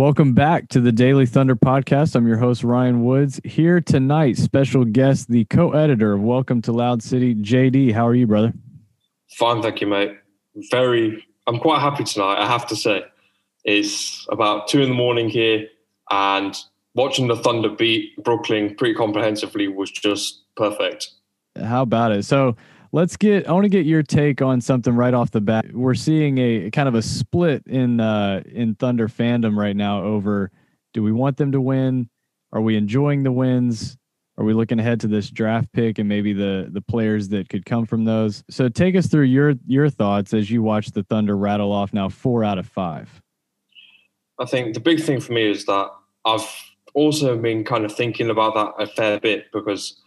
Welcome back to the Daily Thunder podcast. I'm your host, Ryan Woods. Here tonight, special guest, the co editor of Welcome to Loud City, JD. How are you, brother? Fine, thank you, mate. Very, I'm quite happy tonight, I have to say. It's about two in the morning here, and watching the Thunder beat Brooklyn pretty comprehensively was just perfect. How about it? So, let's get i want to get your take on something right off the bat. We're seeing a kind of a split in uh in thunder fandom right now over do we want them to win? Are we enjoying the wins? Are we looking ahead to this draft pick and maybe the the players that could come from those? So take us through your your thoughts as you watch the thunder rattle off now four out of five. I think the big thing for me is that i've also been kind of thinking about that a fair bit because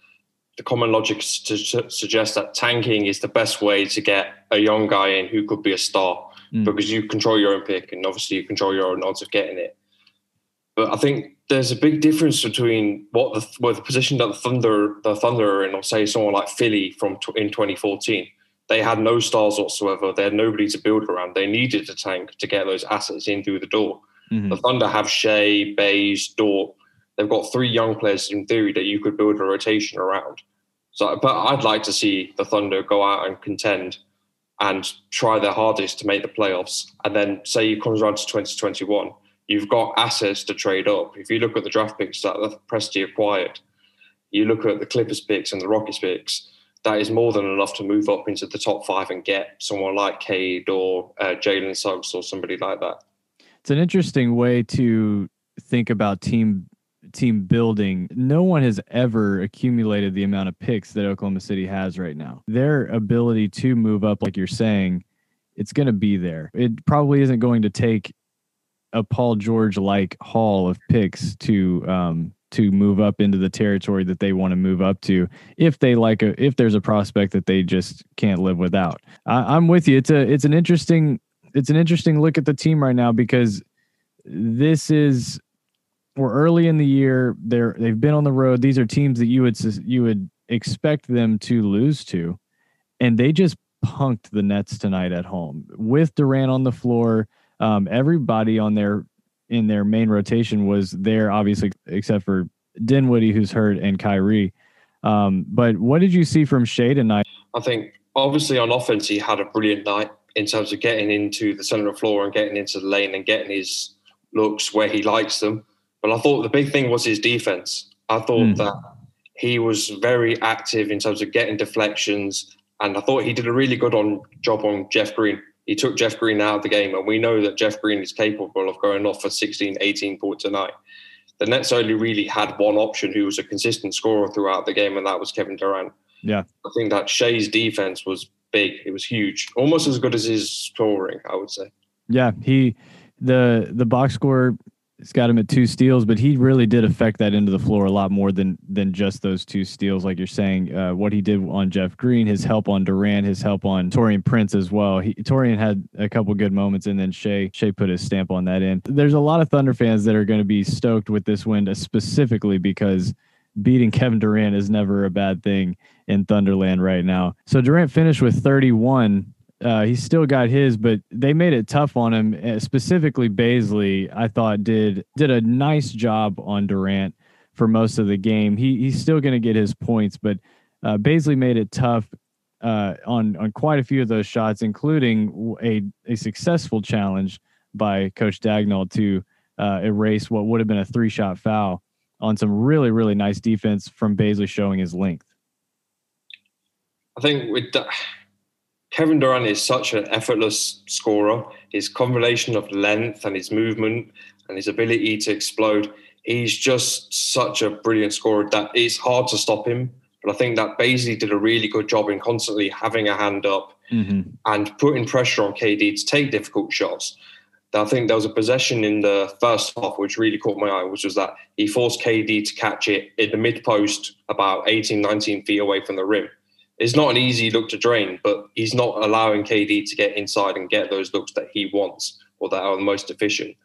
the common logic to suggest that tanking is the best way to get a young guy in who could be a star mm. because you control your own pick and obviously you control your own odds of getting it. But I think there's a big difference between what the what the position that the Thunder the Thunder are in, or say someone like Philly from in 2014. They had no stars whatsoever. They had nobody to build around. They needed a tank to get those assets in through the door. Mm-hmm. The Thunder have Shai, Bays, Dort, they've got three young players in theory that you could build a rotation around. So, but I'd like to see the Thunder go out and contend and try their hardest to make the playoffs. And then say you comes around to 2021, you've got assets to trade up. If you look at the draft picks that the Presti acquired, you look at the Clippers picks and the Rockets picks, that is more than enough to move up into the top five and get someone like Cade or uh, Jalen Suggs or somebody like that. It's an interesting way to think about team team building, no one has ever accumulated the amount of picks that Oklahoma City has right now. Their ability to move up, like you're saying, it's going to be there. It probably isn't going to take a Paul George like haul of picks to um, to move up into the territory that they want to move up to if they like a if there's a prospect that they just can't live without. I, I'm with you. It's a it's an interesting it's an interesting look at the team right now because this is we're early in the year. They're they've been on the road. These are teams that you would you would expect them to lose to, and they just punked the Nets tonight at home with Durant on the floor. Um, everybody on their in their main rotation was there, obviously, except for Dinwiddie, who's hurt, and Kyrie. Um, but what did you see from Shai tonight? I think obviously on offense he had a brilliant night in terms of getting into the center of the floor and getting into the lane and getting his looks where he likes them. But I thought the big thing was his defense. I thought mm. that he was very active in terms of getting deflections, and I thought he did a really good on job on Jeff Green. He took Jeff Green out of the game, and we know that Jeff Green is capable of going off for 16, 18 points a night. The Nets only really had one option who was a consistent scorer throughout the game, and that was Kevin Durant. Yeah. I think that Shai's defense was big. It was huge. Almost as good as his scoring, I would say. Yeah, he the the box score it's got him at two steals, but he really did affect that into the floor a lot more than than just those two steals. Like you're saying, uh, what he did on Jeff Green, his help on Durant, his help on Taurean Prince as well. He, Taurean had a couple good moments, and then Shai Shai put his stamp on that end. There's a lot of Thunder fans that are going to be stoked with this win, specifically because beating Kevin Durant is never a bad thing in Thunderland right now. So Durant finished with 31 uh, he still got his, but they made it tough on him. Uh, specifically, Bazley, I thought did did a nice job on Durant for most of the game. He he's still going to get his points, but uh, Bazley made it tough uh, on on quite a few of those shots, including a a successful challenge by Coach Daigneault to uh, erase what would have been a three shot foul on some really really nice defense from Bazley, showing his length. I think with. Kevin Durant is such an effortless scorer. His combination of length and his movement and his ability to explode, he's just such a brilliant scorer that it's hard to stop him. But I think that Bazley did a really good job in constantly having a hand up mm-hmm. and putting pressure on KD to take difficult shots. I think there was a possession in the first half which really caught my eye, which was that he forced KD to catch it in the mid post about 18, 19 feet away from the rim it's not an easy look to drain, but he's not allowing KD to get inside and get those looks that he wants or that are the most efficient.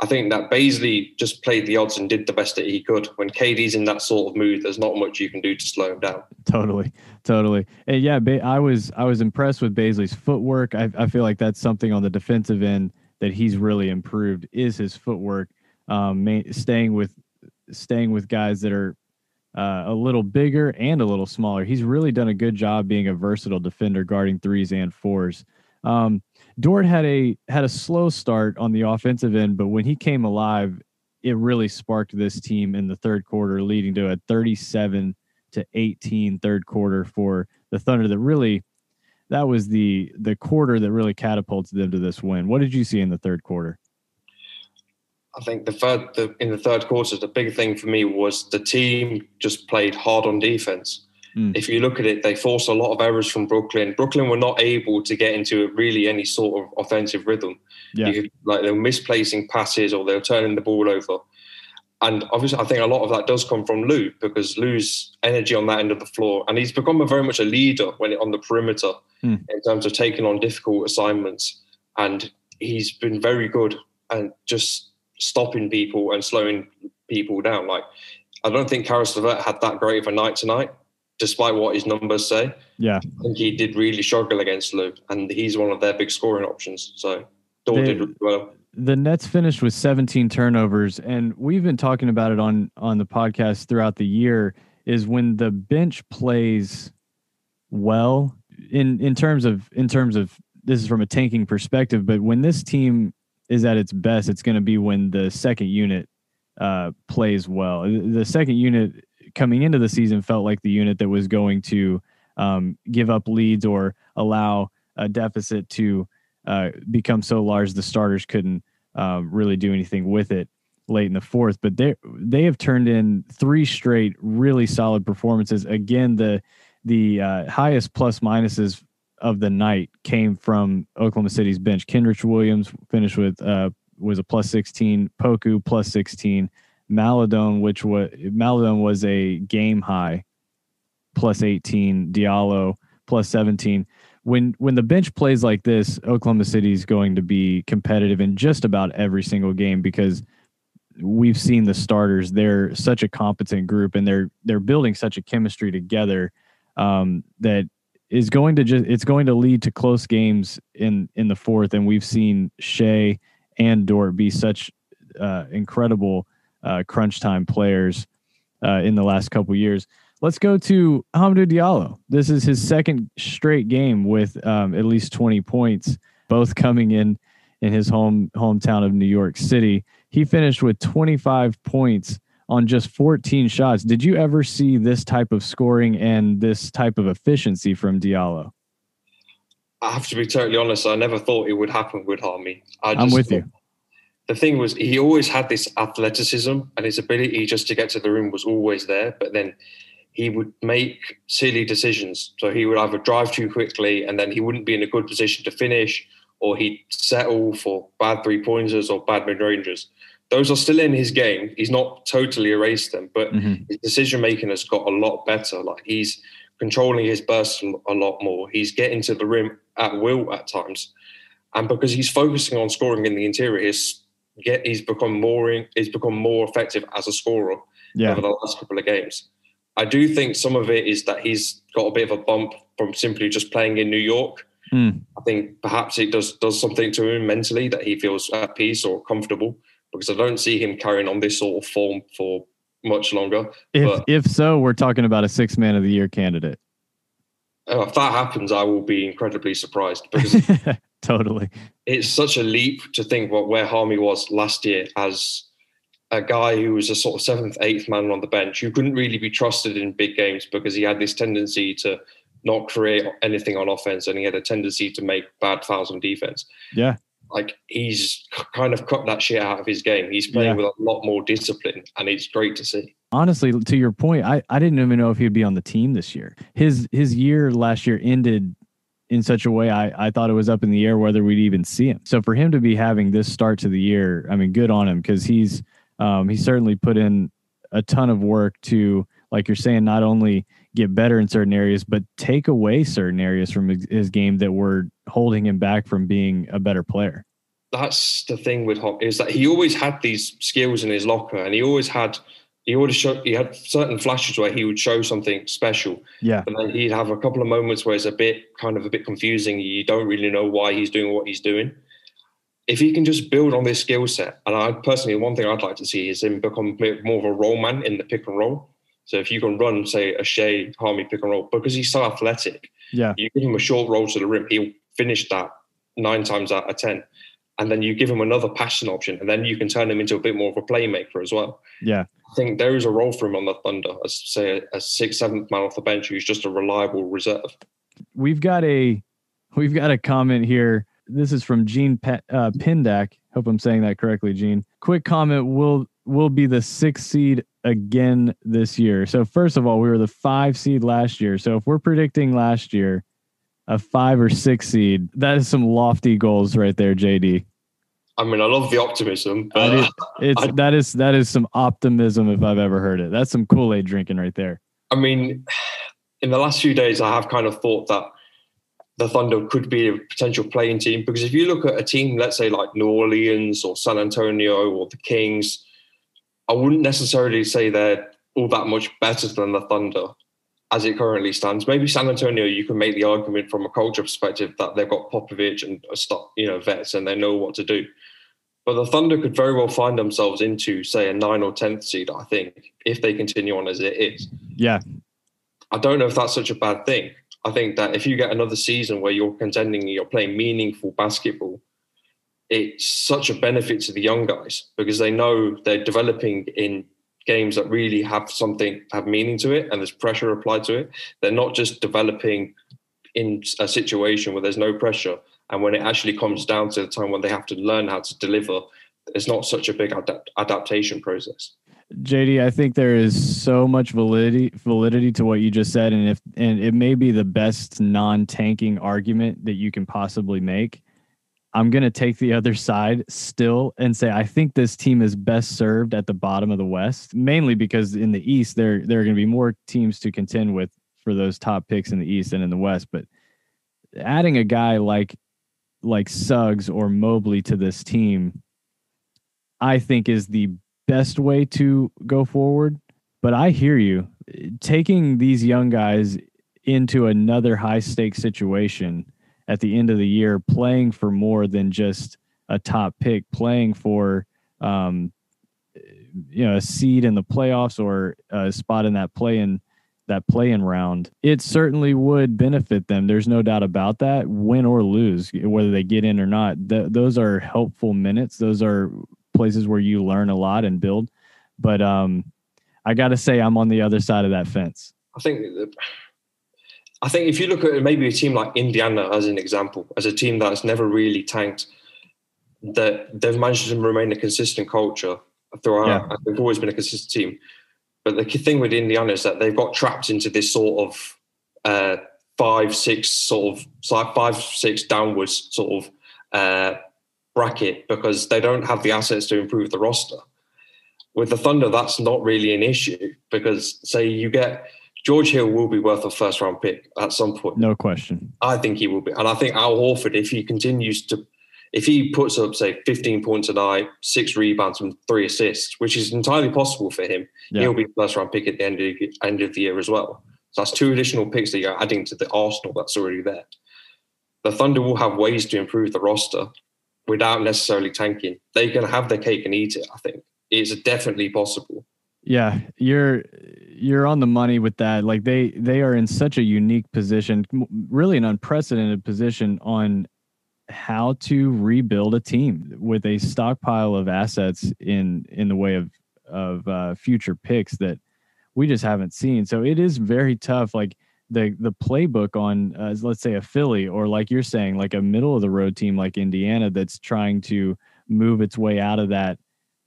I think that Bazley just played the odds and did the best that he could. When KD's in that sort of mood, there's not much you can do to slow him down. Totally, totally. And yeah, I was I was impressed with Bazley's footwork. I, I feel like that's something on the defensive end that he's really improved is his footwork, um, staying with staying with guys that are uh, a little bigger and a little smaller. He's really done a good job being a versatile defender, guarding threes and fours. Um, Dort had a had a slow start on the offensive end, but when he came alive, it really sparked this team in the third quarter, leading to a 37 to 18 third quarter for the Thunder. That really that was the the quarter that really catapulted them to this win. What did you see in the third quarter? I think the third the, in the third quarter, the big thing for me was the team just played hard on defense. Mm. If you look at it, they forced a lot of errors from Brooklyn. Brooklyn were not able to get into really any sort of offensive rhythm. Yeah. You, like they were misplacing passes or they were turning the ball over. And obviously, I think a lot of that does come from Lou because Lou's energy on that end of the floor, and he's become a very much a leader when it, on the perimeter mm. in terms of taking on difficult assignments. And he's been very good and just stopping people and slowing people down. Like I don't think Caris LeVert had that great of a night tonight, despite what his numbers say. Yeah. I think he did really struggle against Lou, and he's one of their big scoring options. So Dort did really well. The Nets finished with 17 turnovers, and we've been talking about it on on the podcast throughout the year. Is when the bench plays well in in terms of in terms of this is from a tanking perspective, but when this team is at its best, it's going to be when the second unit uh, plays well. The second unit coming into the season felt like the unit that was going to um, give up leads or allow a deficit to uh, become so large the starters couldn't um, really do anything with it late in the fourth. But they they have turned in three straight really solid performances. Again, the the uh, highest plus minuses of the night came from Oklahoma City's bench. Kenrich Williams finished with uh, was a plus 16, Poku plus 16, Maledon, which was Maledon was a game high plus 18, Diallo plus 17. When when the bench plays like this, Oklahoma City is going to be competitive in just about every single game because we've seen the starters. They're such a competent group and they're they're building such a chemistry together um, that is going to just it's going to lead to close games in in the fourth, and we've seen Shai and Dort be such uh, incredible uh, crunch time players uh, in the last couple years. Let's go to Hamidou Diallo. This is his second straight game with um, at least 20 points, both coming in in his home hometown of New York City. He finished with 25 points on just 14 shots. Did you ever see this type of scoring and this type of efficiency from Diallo? I have to be totally honest. I never thought it would happen with Harmy. I am with you. The thing was, he always had this athleticism, and his ability just to get to the rim was always there. But then he would make silly decisions. So he would either drive too quickly, and then he wouldn't be in a good position to finish, or he'd settle for bad three pointers or bad mid rangers those are still in his game. He's not totally erased them, but mm-hmm. his decision making has got a lot better. Like he's controlling his bursts a lot more. He's getting to the rim at will at times, and because he's focusing on scoring in the interior, he's get he's become more he's become more effective as a scorer yeah. over the last couple of games. I do think some of it is that he's got a bit of a bump from simply just playing in New York. Mm. I think perhaps it does does something to him mentally that he feels at peace or comfortable because I don't see him carrying on this sort of form for much longer. If but, if so, we're talking about a six man of the year candidate. Uh, if that happens, I will be incredibly surprised because totally it's such a leap to think what where Harmy was last year as a guy who was a sort of seventh, eighth man on the bench who couldn't really be trusted in big games because he had this tendency to not create anything on offense and he had a tendency to make bad fouls on defense. Yeah like he's kind of cut that shit out of his game. He's playing yeah. with a lot more discipline, and it's great to see. Honestly, to your point, I, I didn't even know if he'd be on the team this year. His his year last year ended in such a way I, I thought it was up in the air whether we'd even see him. So for him to be having this start to the year, I mean, good on him because he's um, he certainly put in a ton of work to, like you're saying, not only get better in certain areas, but take away certain areas from his game that were holding him back from being a better player. That's the thing with Hop is that he always had these skills in his locker, and he always had he always showed he had certain flashes where he would show something special. Yeah. But then he'd have a couple of moments where it's a bit kind of a bit confusing. You don't really know why he's doing what he's doing. if he can just build on this skill set, and I personally, one thing I'd like to see is him become more of a role man in the pick and roll. So if you can run, say, a Shai Harmy pick and roll, because he's so athletic, yeah, you give him a short roll to the rim, he'll finish that nine times out of ten. And then you give him another passing option, and then you can turn him into a bit more of a playmaker as well. Yeah. I think there is a role for him on the Thunder as say a, sixth, seventh man off the bench who's just a reliable reserve. We've got a we've got a comment here this is from Gene P- uh, Pindak. Hope I'm saying that correctly, Gene. Quick comment: Will will be the sixth seed again this year. So first of all, we were the five seed last year. So if we're predicting last year a five or six seed, that is some lofty goals right there, JD. I mean, I love the optimism. But it's I, that is that is some optimism if I've ever heard it. That's some Kool Aid drinking right there. I mean, in the last few days, I have kind of thought that the Thunder could be a potential play in team because if you look at a team, let's say like New Orleans or San Antonio or the Kings, I wouldn't necessarily say they're all that much better than the Thunder as it currently stands. Maybe San Antonio, you can make the argument from a culture perspective that they've got Popovich and a stop, you know vets and they know what to do. But the Thunder could very well find themselves into, say, a nine or tenth seed. I think if they continue on as it is. Yeah, I don't know if that's such a bad thing. I think that if you get another season where you're contending and you're playing meaningful basketball, it's such a benefit to the young guys because they know they're developing in games that really have something have meaning to it and there's pressure applied to it. They're not just developing in a situation where there's no pressure and when it actually comes down to the time when they have to learn how to deliver, it's not such a big adapt- adaptation process. JD, I think there is so much validity validity to what you just said, and if and it may be the best non-tanking argument that you can possibly make. I'm gonna take the other side still and say I think this team is best served at the bottom of the West, mainly because in the East there there are gonna be more teams to contend with for those top picks in the East and in the West. But adding a guy like like Suggs or Mobley to this team, I think is the best way to go forward. But I hear you. Taking these young guys into another high stakes situation at the end of the year, playing for more than just a top pick, playing for um, you know a seed in the playoffs or a spot in that play in that play in round, it certainly would benefit them. There's no doubt about that. Win or lose, whether they get in or not, th- those are helpful minutes. Those are places where you learn a lot and build. But um, I got to say, I'm on the other side of that fence. I think. I think if you look at maybe a team like Indiana as an example, as a team that's never really tanked, that they've managed to remain a consistent culture throughout. Yeah. They've always been a consistent team. But the thing with Indiana is that they've got trapped into this sort of uh, five, six sort of like five, six downwards sort of uh, bracket because they don't have the assets to improve the roster. With the Thunder, that's not really an issue because, say, you get George Hill will be worth a first round pick at some point. No question. I think he will be. And I think Al Horford, if he continues to, if he puts up, say, 15 points a night, six rebounds, and three assists, which is entirely possible for him, yeah. he'll be first round pick at the end of, the end of the year as well. So that's two additional picks that you're adding to the arsenal that's already there. The Thunder will have ways to improve the roster without necessarily tanking. They can have their cake and eat it. I think it's definitely possible. Yeah, you're you're on the money with that. Like they they are in such a unique position, really an unprecedented position on how to rebuild a team with a stockpile of assets in in the way of of uh, future picks that we just haven't seen. So it is very tough. Like the the playbook on uh, let's say a Philly or like you're saying like a middle of the road team like Indiana that's trying to move its way out of that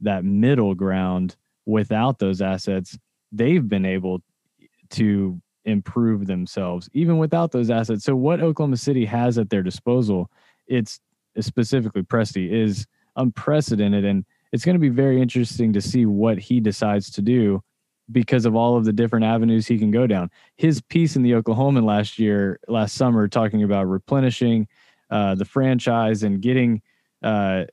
that middle ground without those assets they've been able to improve themselves even without those assets so what Oklahoma City has at their disposal it's specifically Presti is unprecedented and it's going to be very interesting to see what he decides to do because of all of the different avenues he can go down. His piece in the Oklahoman last year, last summer, talking about replenishing uh, the franchise and getting uh,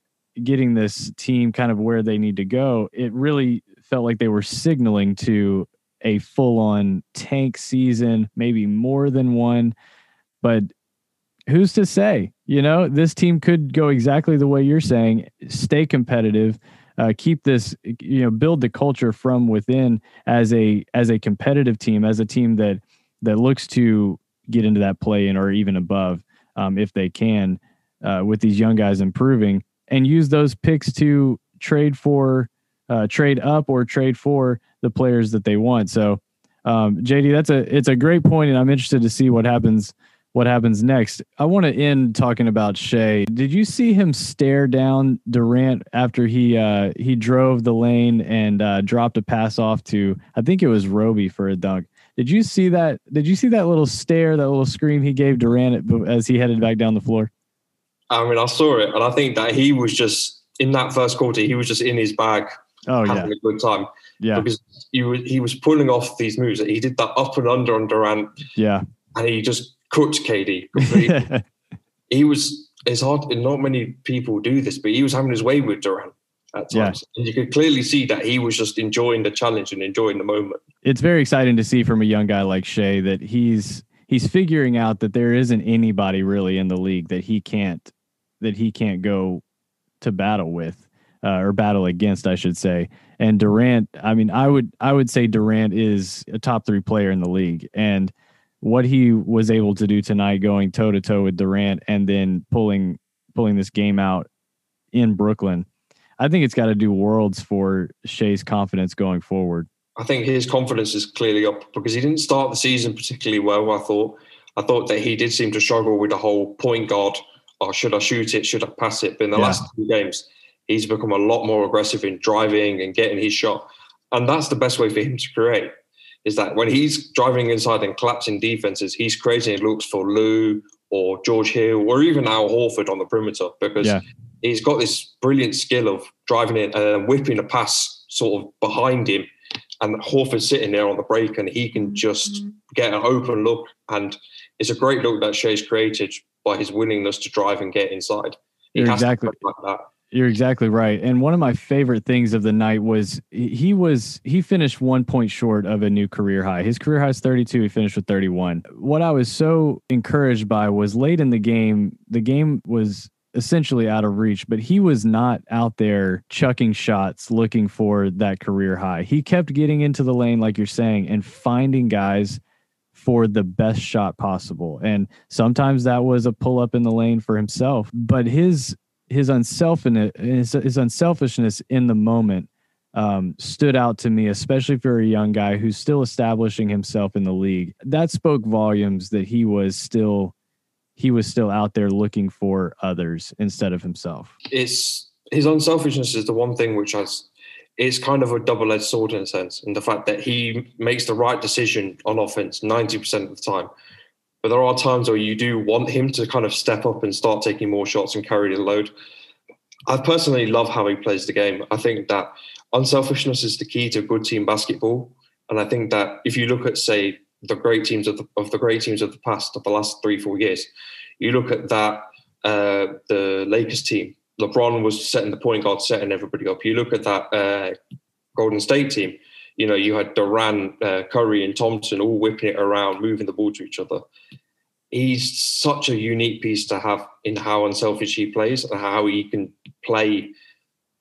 getting this team kind of where they need to go. It really felt like they were signaling to a full on tank season, maybe more than one. But who's to say? You know, this team could go exactly the way you're saying, stay competitive, uh, keep this, you know, build the culture from within as a as a competitive team, as a team that that looks to get into that play in or even above um, if they can uh, with these young guys improving and use those picks to trade for uh, trade up or trade for the players that they want. So, um, JD, that's a it's a great point, and I'm interested to see what happens what happens next. I want to end talking about Shai. Did you see him stare down Durant after he uh, he drove the lane and uh, dropped a pass off to I think it was Roby for a dunk? Did you see that? Did you see that little stare, that little scream he gave Durant as he headed back down the floor? I mean, I saw it, and I think that he was just in that first quarter. He was just in his bag, oh, having yeah. a good time. Yeah, because he was he was pulling off these moves. He did that up and under on Durant. Yeah, and he just cooked KD. he was. It's hard. Not many people do this, but he was having his way with Durant at times, yeah. and you could clearly see that he was just enjoying the challenge and enjoying the moment. It's very exciting to see from a young guy like Shai that he's he's figuring out that there isn't anybody really in the league that he can't that he can't go to battle with uh, or battle against, I should say. And Durant, I mean, I would I would say Durant is a top three player in the league, and what he was able to do tonight, going toe to toe with Durant, and then pulling pulling this game out in Brooklyn, I think it's got to do worlds for Shai's confidence going forward. I think his confidence is clearly up because he didn't start the season particularly well. I thought I thought that he did seem to struggle with the whole point guard. Or oh, should I shoot it? Should I pass it? But in the yeah. last two games, he's become a lot more aggressive in driving and getting his shot, and that's the best way for him to create is that when he's driving inside and collapsing defenses, he's creating looks for Lou or George Hill or even Al Horford on the perimeter because yeah. he's got this brilliant skill of driving in and whipping a pass sort of behind him. And Horford's sitting there on the break and he can just mm-hmm. get an open look. And it's a great look that Shai's created by his willingness to drive and get inside. He You're exactly like that. You're exactly right. And one of my favorite things of the night was he was he finished one point short of a new career high. His career high is 32. He finished with 31. What I was so encouraged by was late in the game, the game was essentially out of reach, but he was not out there chucking shots looking for that career high. He kept getting into the lane, like you're saying, and finding guys for the best shot possible. And sometimes that was a pull up in the lane for himself, but his his unselfishness his, his unselfishness in the moment um, stood out to me, especially for a young guy who's still establishing himself in the league. That spoke volumes that he was still he was still out there looking for others instead of himself. It's his unselfishness is the one thing which has it's kind of a double-edged sword in a sense, in the fact that he makes the right decision on offense 90% of the time. But there are times where you do want him to kind of step up and start taking more shots and carry the load. I personally love how he plays the game. I think that unselfishness is the key to good team basketball. And I think that if you look at, say, the great teams of the, of the great teams of the past, of the last three, four years, you look at that, uh, the Lakers team, LeBron was setting the point guard, setting everybody up. You look at that uh, Golden State team, you know, you had Durant, uh, Curry, and Thompson all whipping it around, moving the ball to each other. He's such a unique piece to have in how unselfish he plays and how he can play,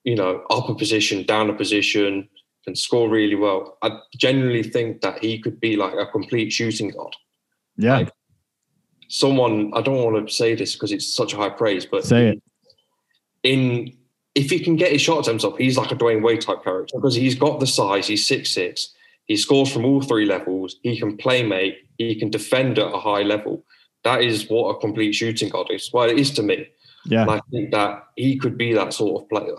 you know, up a position, down a position, and score really well. I genuinely think that he could be like a complete shooting guard. Yeah. Like someone, I don't want to say this because it's such a high praise, but say it. In if he can get his shot attempts up, he's like a Dwyane Wade type character because he's got the size. He's six six. He scores from all three levels. He can play make. He can defend at a high level. That is what a complete shooting guard is. Well, it is to me. Yeah, and I think that he could be that sort of player.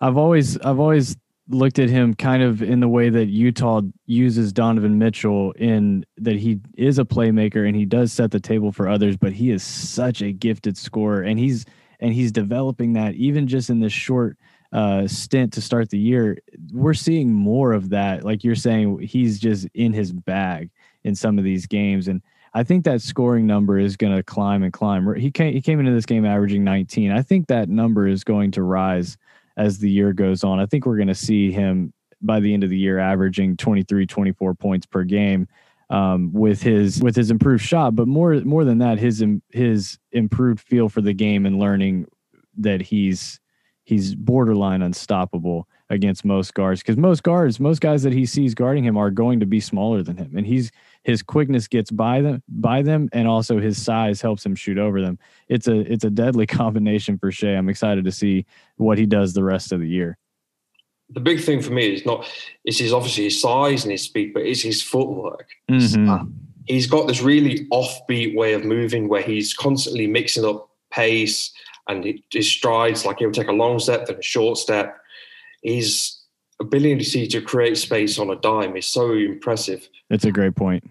I've always, I've always looked at him kind of in the way that Utah uses Donovan Mitchell in that he is a playmaker and he does set the table for others, but he is such a gifted scorer and he's and he's developing that even just in this short uh, stint to start the year. We're seeing more of that. Like you're saying, he's just in his bag in some of these games, and I think that scoring number is going to climb and climb. He came he came into this game averaging 19. I think that number is going to rise as the year goes on. I think we're going to see him by the end of the year averaging 23, 24 points per game. Um, with his with his improved shot, but more more than that, his his improved feel for the game and learning that he's he's borderline unstoppable against most guards because most guards, most guys that he sees guarding him are going to be smaller than him, and he's his quickness gets by them by them, and also his size helps him shoot over them. It's a it's a deadly combination for Shai. I'm excited to see what he does the rest of the year. The big thing for me is not is his obviously his size and his speed, but it's his footwork. Mm-hmm. He's got this really offbeat way of moving where he's constantly mixing up pace and his strides. Like he'll take a long step then a short step his ability to create space on a dime is so impressive. It's a great point.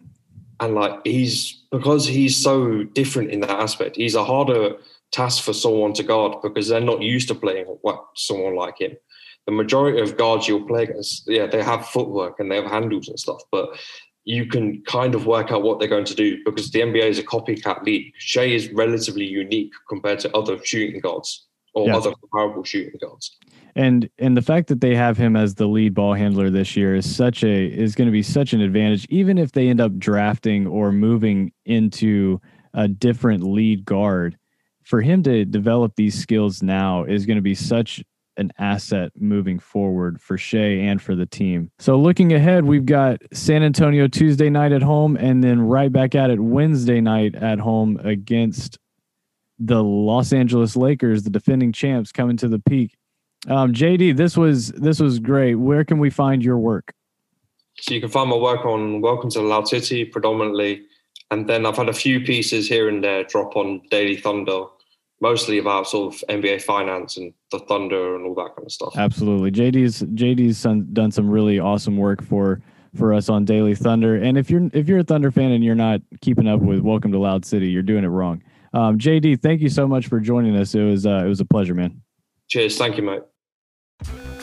And like he's because he's so different in that aspect, he's a harder task for someone to guard because they're not used to playing what someone like him. The majority of guards you'll play against, yeah, they have footwork and they have handles and stuff, but you can kind of work out what they're going to do because the NBA is a copycat league. Shai is relatively unique compared to other shooting guards or yeah. other comparable shooting guards and and the fact that they have him as the lead ball handler this year is such a is going to be such an advantage even if they end up drafting or moving into a different lead guard for him to develop these skills now is going to be such an asset moving forward for Shai and for the team. So looking ahead, we've got San Antonio Tuesday night at home and then right back at it Wednesday night at home against the Los Angeles Lakers, the defending champs coming to the Peake. Um, JD, this was this was great. Where can we find your work? So you can find my work on Welcome to the Loud City predominantly, and then I've had a few pieces here and there drop on Daily Thunder, mostly about sort of NBA finance and the Thunder and all that kind of stuff. Absolutely, JD's JD's done some really awesome work for for us on Daily Thunder. And if you're if you're a Thunder fan and you're not keeping up with Welcome to Loud City, you're doing it wrong. Um, JD, thank you so much for joining us. It was uh, it was a pleasure, man. Cheers. Thank you, mate.